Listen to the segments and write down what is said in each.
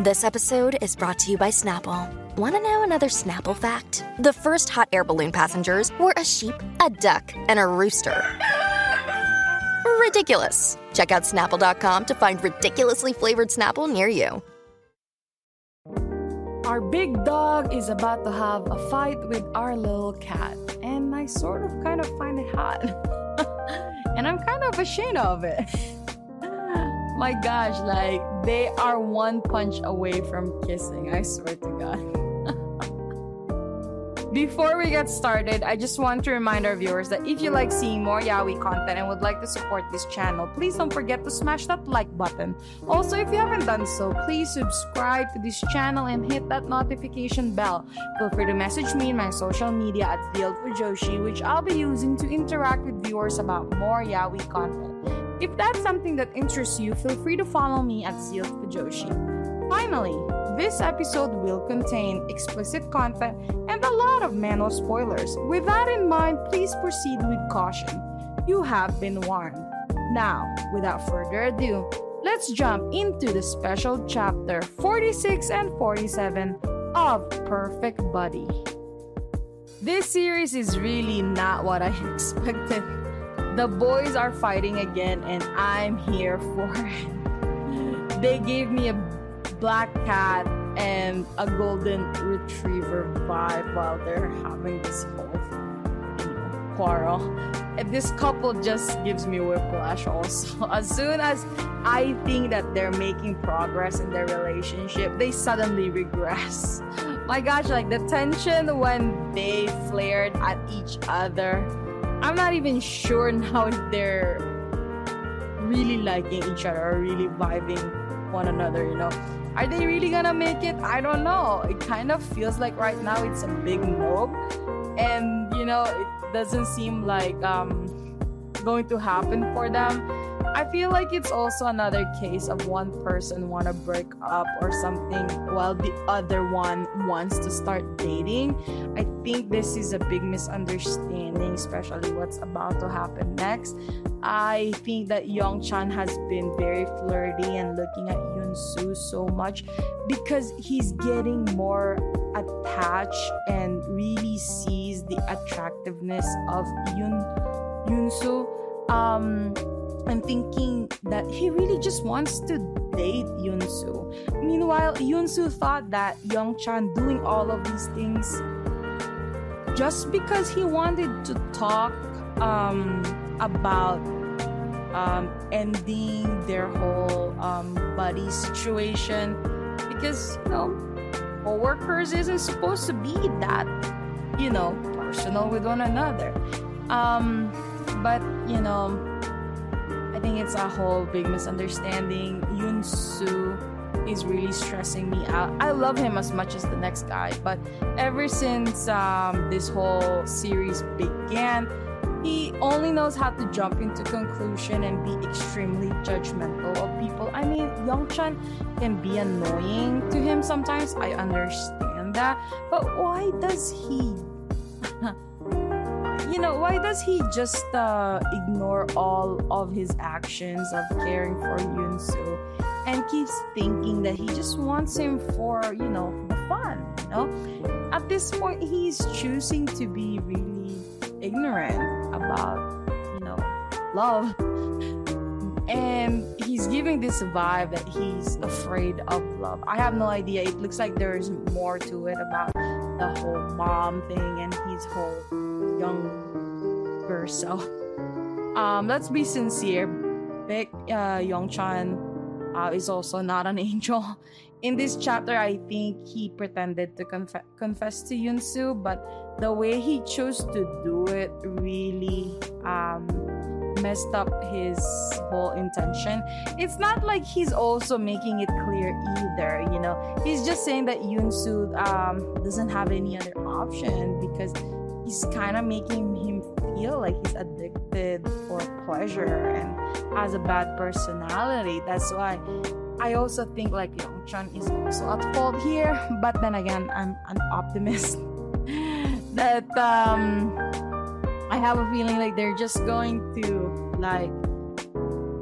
This episode is brought to you by Snapple. Want to know another Snapple fact? The first hot air balloon passengers were a sheep, a duck, and a rooster. Ridiculous. Check out snapple.com to find ridiculously flavored Snapple near you. Our big dog is about to have a fight with our little cat, and I sort of kind of find it hot. and I'm kind of ashamed of it. My gosh, like they are one punch away from kissing, I swear to God. Before we get started, I just want to remind our viewers that if you like seeing more Yaoi content and would like to support this channel, please don't forget to smash that like button. Also, if you haven't done so, please subscribe to this channel and hit that notification bell. Feel free to message me in my social media at Joshi, which I'll be using to interact with viewers about more Yaoi content. If that's something that interests you, feel free to follow me at Joshi. Finally, this episode will contain explicit content and a lot of manhwa spoilers. With that in mind, please proceed with caution. You have been warned. Now, without further ado, let's jump into the special chapter 46 and 47 of Perfect Buddy. This series is really not what I expected. The boys are fighting again, and I'm here for it. They gave me a black cat and a golden retriever vibe while they're having this whole quarrel. This couple just gives me whiplash also. As soon as I think that they're making progress in their relationship, they suddenly regress. My gosh, like the tension when they flared at each other. I'm not even sure now if they're really liking each other or really vibing one another, you know. Are they really gonna make it? I don't know. It kind of feels like right now it's a big no, and you know it doesn't seem like um going to happen for them. I feel like it's also another case of one person want to break up or something while the other one wants to start dating. I think this is a big misunderstanding, especially what's about to happen next. I think that Young Chan has been very flirty and looking at Yoon Soo so much because he's getting more attached and really sees the attractiveness of Yoon Soo. Um, I'm thinking that he really just wants to date Soo. Meanwhile, Soo thought that Young Chan doing all of these things just because he wanted to talk um, about um, ending their whole um, buddy situation because you know co-workers isn't supposed to be that you know personal with one another um, but you know i think it's a whole big misunderstanding yun soo is really stressing me out i love him as much as the next guy but ever since um, this whole series began he only knows how to jump into conclusion and be extremely judgmental of people. I mean, Youngchan can be annoying to him sometimes. I understand that, but why does he? You know, why does he just uh, ignore all of his actions of caring for Yunsu and keeps thinking that he just wants him for you know the fun? You know, at this point, he's choosing to be really ignorant about you know love. And he's giving this vibe that he's afraid of love. I have no idea. It looks like there's more to it about the whole mom thing and his whole younger self um let's be sincere Baek uh, Youngchan uh, is also not an angel in this chapter, I think he pretended to conf- confess to Yunsu, but the way he chose to do it really um, messed up his whole intention. It's not like he's also making it clear either, you know. He's just saying that Yunsu um, doesn't have any other option because he's kind of making him feel like he's addicted for pleasure and has a bad personality. That's why I also think like Youngchan is also at fault here, but then again, I'm an optimist that um, I have a feeling like they're just going to like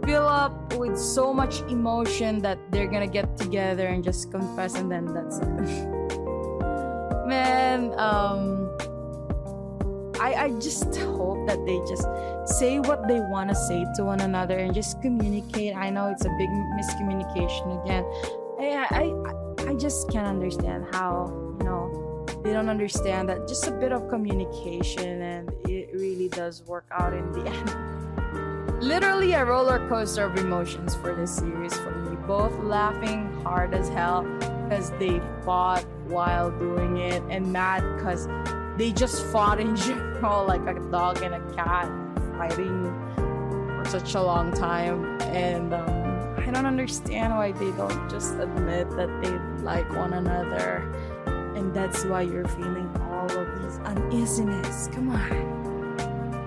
fill up with so much emotion that they're gonna get together and just confess and then that's it. Man, um I, I just hope that they just say what they want to say to one another and just communicate. I know it's a big miscommunication again. I, I, I just can't understand how, you know, they don't understand that just a bit of communication and it really does work out in the end. Literally a roller coaster of emotions for this series for me. Both laughing hard as hell because they fought while doing it and mad because they just fought in general like a dog and a cat fighting for such a long time. And um, i don't understand why they don't just admit that they like one another. And that's why you're feeling all of these uneasiness. Come on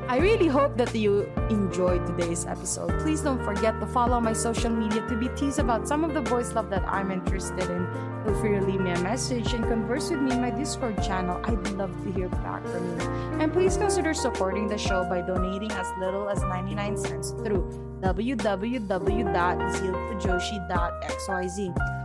I really hope that you enjoyed today's episode. Please don't forget to follow my social media to be teased about some of the boys love that I'm interested in. Feel free to leave me a message and converse with me in my Discord channel. I'd love to hear back from you. And please consider supporting the show by donating as little as 99 cents through www.zealfujoshi.xyz.